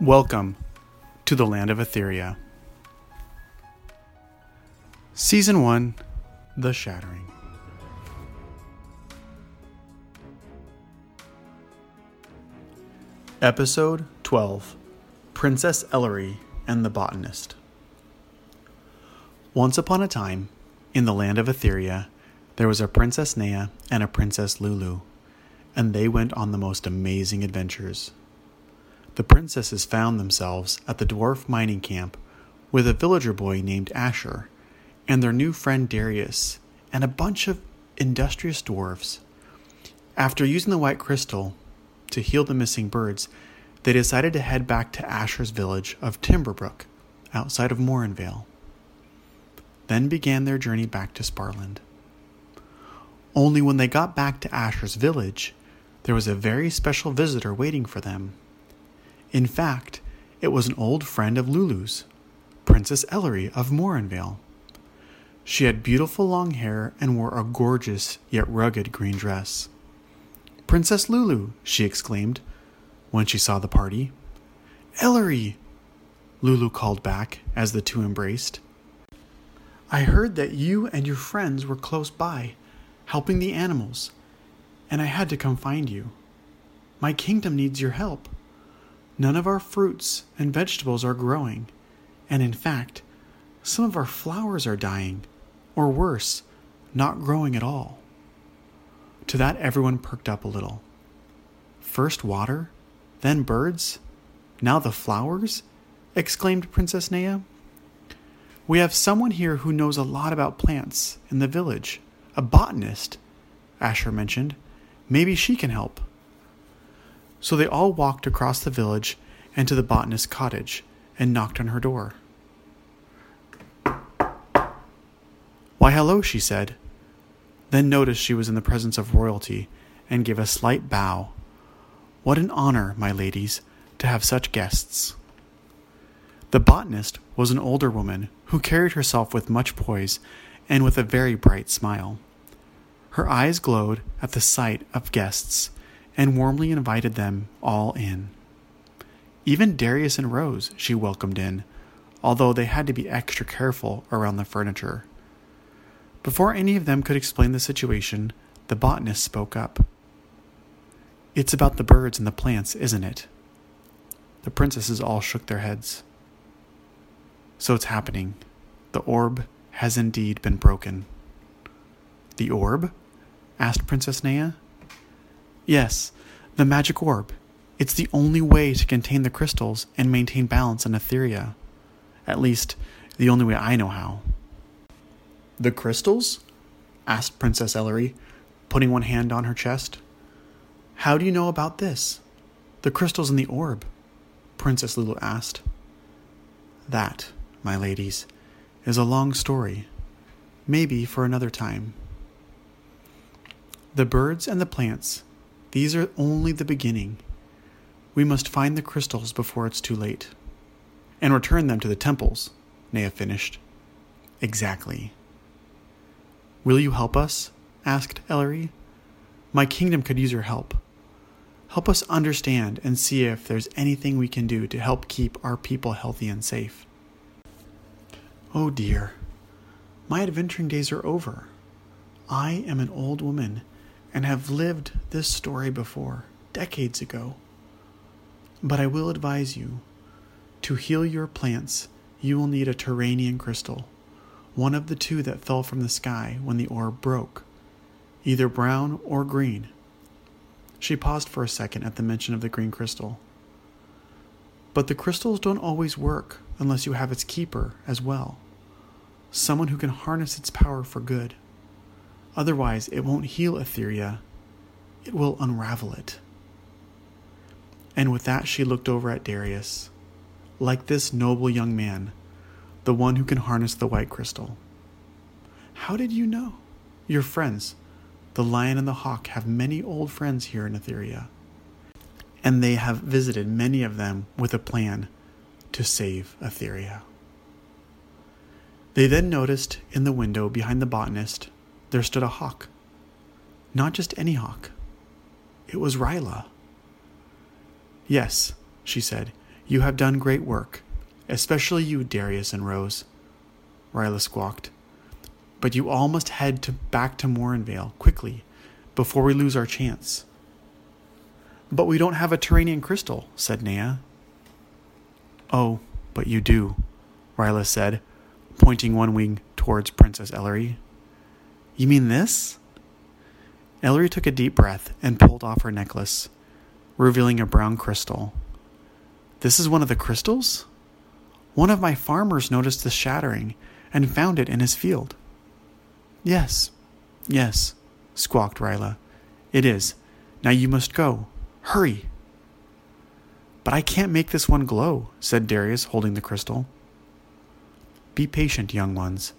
Welcome to the land of Etheria. Season 1 The Shattering. Episode 12 Princess Ellery and the Botanist. Once upon a time, in the land of Etheria, there was a Princess Nea and a Princess Lulu, and they went on the most amazing adventures. The princesses found themselves at the dwarf mining camp with a villager boy named Asher and their new friend Darius and a bunch of industrious dwarves. After using the white crystal to heal the missing birds, they decided to head back to Asher's village of Timberbrook, outside of Morinvale. Then began their journey back to Sparland. Only when they got back to Asher's village, there was a very special visitor waiting for them. In fact, it was an old friend of Lulu's, Princess Ellery of Morinvale. She had beautiful long hair and wore a gorgeous yet rugged green dress. Princess Lulu, she exclaimed when she saw the party. Ellery, Lulu called back as the two embraced. I heard that you and your friends were close by, helping the animals, and I had to come find you. My kingdom needs your help. None of our fruits and vegetables are growing, and in fact, some of our flowers are dying, or worse, not growing at all. To that, everyone perked up a little. First water, then birds, now the flowers? exclaimed Princess Nea. We have someone here who knows a lot about plants in the village, a botanist, Asher mentioned. Maybe she can help. So they all walked across the village and to the botanist's cottage and knocked on her door. Why, hello, she said, then noticed she was in the presence of royalty and gave a slight bow. What an honor, my ladies, to have such guests. The botanist was an older woman who carried herself with much poise and with a very bright smile. Her eyes glowed at the sight of guests and warmly invited them all in. Even Darius and Rose she welcomed in, although they had to be extra careful around the furniture. Before any of them could explain the situation, the botanist spoke up. It's about the birds and the plants, isn't it? The princesses all shook their heads. So it's happening. The orb has indeed been broken. The orb? asked Princess Nea. Yes, the magic orb. It's the only way to contain the crystals and maintain balance in Etheria. At least, the only way I know how. The crystals? asked Princess Ellery, putting one hand on her chest. How do you know about this? The crystals in the orb? Princess Lulu asked. That, my ladies, is a long story. Maybe for another time. The birds and the plants these are only the beginning. We must find the crystals before it's too late. And return them to the temples, Nea finished. Exactly. Will you help us? asked Ellery. My kingdom could use your help. Help us understand and see if there's anything we can do to help keep our people healthy and safe. Oh dear, my adventuring days are over. I am an old woman and have lived this story before, decades ago. But I will advise you to heal your plants, you will need a Turanian crystal, one of the two that fell from the sky when the orb broke, either brown or green. She paused for a second at the mention of the green crystal. But the crystals don't always work unless you have its keeper as well, someone who can harness its power for good. Otherwise, it won't heal Etheria, it will unravel it. And with that, she looked over at Darius. Like this noble young man, the one who can harness the white crystal. How did you know? Your friends, the lion and the hawk, have many old friends here in Etheria, and they have visited many of them with a plan to save Etheria. They then noticed in the window behind the botanist there stood a hawk. Not just any hawk, it was Ryla. Yes, she said, You have done great work, especially you, Darius and Rose, Ryla squawked. But you all must head to, back to Morinvale quickly, before we lose our chance. But we don't have a Terranian crystal, said Nea. Oh, but you do, Ryla said, pointing one wing towards Princess Ellery. You mean this? Ellery took a deep breath and pulled off her necklace, revealing a brown crystal. This is one of the crystals? One of my farmers noticed the shattering and found it in his field. Yes, yes, squawked Ryla. It is. Now you must go. Hurry. But I can't make this one glow, said Darius, holding the crystal. Be patient, young ones.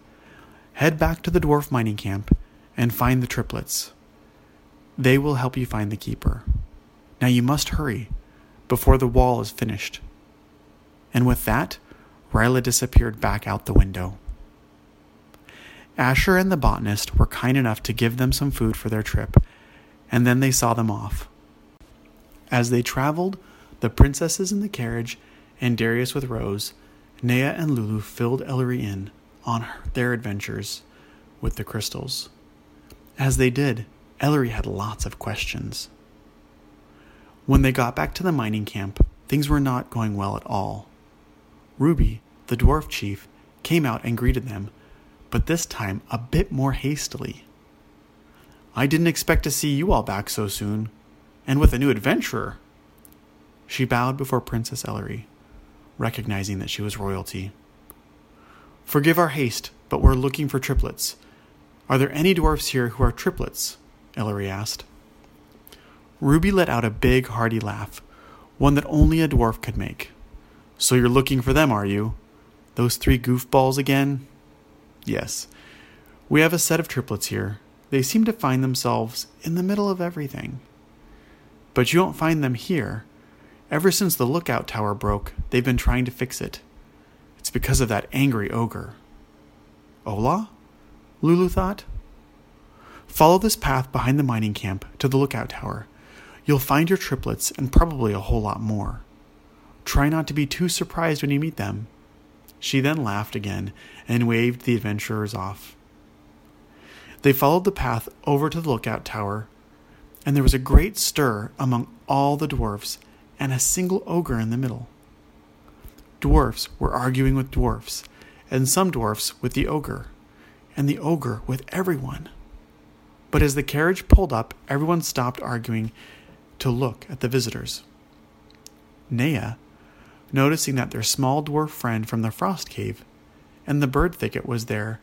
Head back to the dwarf mining camp and find the triplets. They will help you find the keeper. Now you must hurry before the wall is finished. And with that, Ryla disappeared back out the window. Asher and the botanist were kind enough to give them some food for their trip, and then they saw them off. As they traveled, the princesses in the carriage and Darius with Rose, Nea and Lulu filled Ellery in on their adventures with the crystals. As they did, Ellery had lots of questions. When they got back to the mining camp, things were not going well at all. Ruby, the dwarf chief, came out and greeted them, but this time a bit more hastily. I didn't expect to see you all back so soon, and with a new adventurer. She bowed before Princess Ellery, recognizing that she was royalty. Forgive our haste, but we're looking for triplets. Are there any dwarfs here who are triplets? Ellery asked. Ruby let out a big, hearty laugh, one that only a dwarf could make. So you're looking for them, are you? Those three goofballs again? Yes. We have a set of triplets here. They seem to find themselves in the middle of everything. But you don't find them here. Ever since the lookout tower broke, they've been trying to fix it. It's because of that angry ogre. Ola? Lulu thought. Follow this path behind the mining camp to the lookout tower. You'll find your triplets and probably a whole lot more. Try not to be too surprised when you meet them. She then laughed again and waved the adventurers off. They followed the path over to the lookout tower, and there was a great stir among all the dwarfs and a single ogre in the middle. Dwarfs were arguing with dwarfs, and some dwarfs with the ogre, and the ogre with everyone. But as the carriage pulled up, everyone stopped arguing to look at the visitors. Nea, noticing that their small dwarf friend from the frost cave and the bird thicket was there,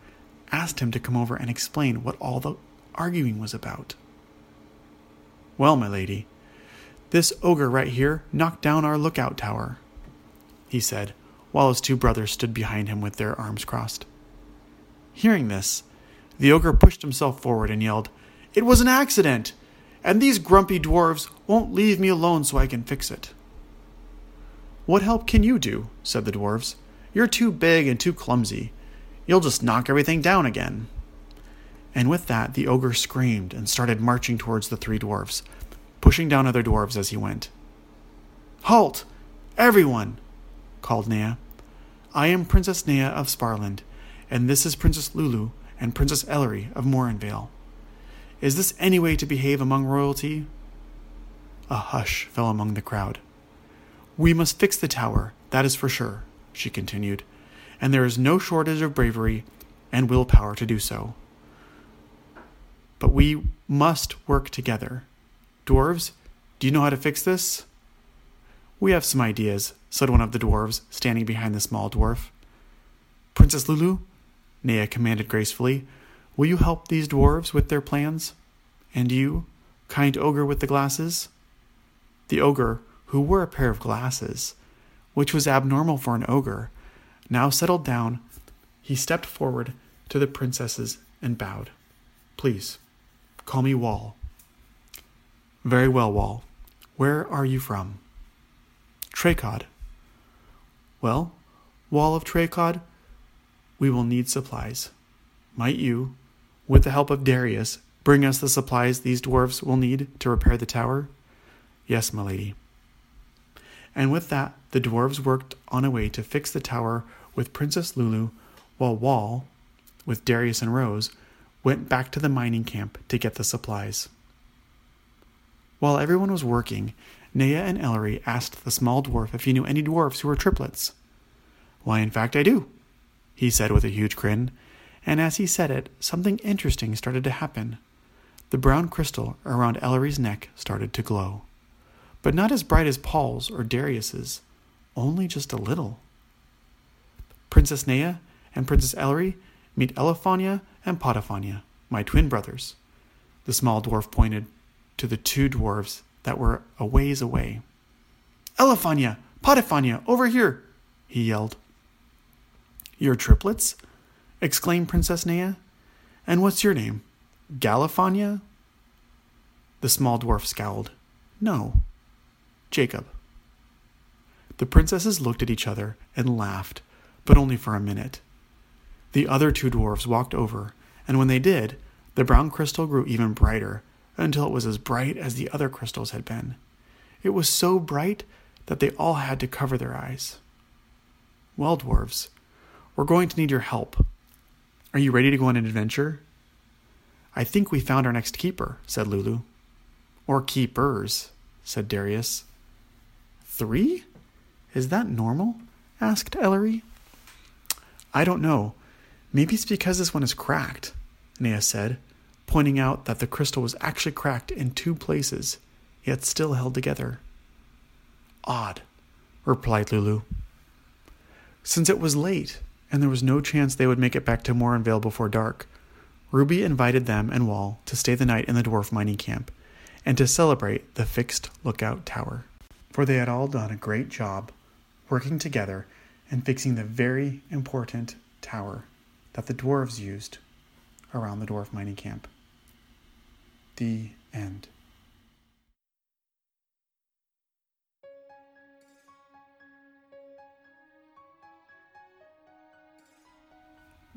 asked him to come over and explain what all the arguing was about. Well, my lady, this ogre right here knocked down our lookout tower, he said, while his two brothers stood behind him with their arms crossed. Hearing this, the ogre pushed himself forward and yelled, It was an accident! and these grumpy dwarves won't leave me alone so I can fix it. What help can you do? said the dwarves. You're too big and too clumsy. You'll just knock everything down again. And with that, the ogre screamed and started marching towards the three dwarfs, pushing down other dwarves as he went. Halt! Everyone! Called Nea. I am Princess Nea of Sparland, and this is Princess Lulu and Princess Ellery of Morinvale. Is this any way to behave among royalty? A hush fell among the crowd. We must fix the tower, that is for sure, she continued, and there is no shortage of bravery and willpower to do so. But we must work together. Dwarves, do you know how to fix this? We have some ideas, said one of the dwarves, standing behind the small dwarf. Princess Lulu, Nea commanded gracefully, Will you help these dwarves with their plans? And you, kind ogre with the glasses? The ogre, who wore a pair of glasses, which was abnormal for an ogre, now settled down. He stepped forward to the princesses and bowed. Please, call me Wall. Very well, Wall. Where are you from? Tracod. Well, Wall of Tracod, we will need supplies. Might you, with the help of Darius, bring us the supplies these dwarfs will need to repair the tower? Yes, my lady. And with that, the dwarves worked on a way to fix the tower with Princess Lulu, while Wall, with Darius and Rose, went back to the mining camp to get the supplies. While everyone was working, Nea and Ellery asked the small dwarf if he knew any dwarfs who were triplets. Why, in fact, I do, he said with a huge grin, and as he said it, something interesting started to happen. The brown crystal around Ellery's neck started to glow. But not as bright as Paul's or Darius's, only just a little. Princess Nea and Princess Ellery meet Elefania and Potiphania, my twin brothers. The small dwarf pointed to the two dwarfs that were a ways away. Elefania! Potiphania! Over here! he yelled. You're triplets? exclaimed Princess Nea. And what's your name? Galifania? The small dwarf scowled. No, Jacob. The princesses looked at each other and laughed, but only for a minute. The other two dwarfs walked over, and when they did, the brown crystal grew even brighter until it was as bright as the other crystals had been. It was so bright that they all had to cover their eyes. Well, dwarves, we're going to need your help. Are you ready to go on an adventure? I think we found our next keeper, said Lulu. Or keepers, said Darius. Three? Is that normal? asked Ellery. I don't know. Maybe it's because this one is cracked, Nea said, pointing out that the crystal was actually cracked in two places, yet still held together. Odd, replied Lulu. Since it was late, and there was no chance they would make it back to Morinvale before dark, Ruby invited them and Wall to stay the night in the dwarf mining camp and to celebrate the fixed lookout tower. For they had all done a great job working together and fixing the very important tower that the dwarves used around the dwarf mining camp. The end.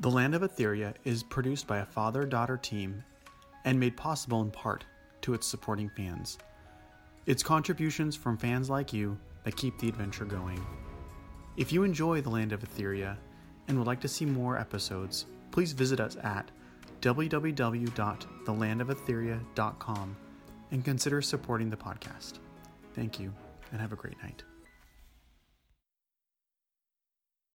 The Land of Etheria is produced by a father daughter team and made possible in part to its supporting fans. It's contributions from fans like you that keep the adventure going. If you enjoy The Land of Etheria and would like to see more episodes, please visit us at www.thelandofetheria.com and consider supporting the podcast. Thank you and have a great night.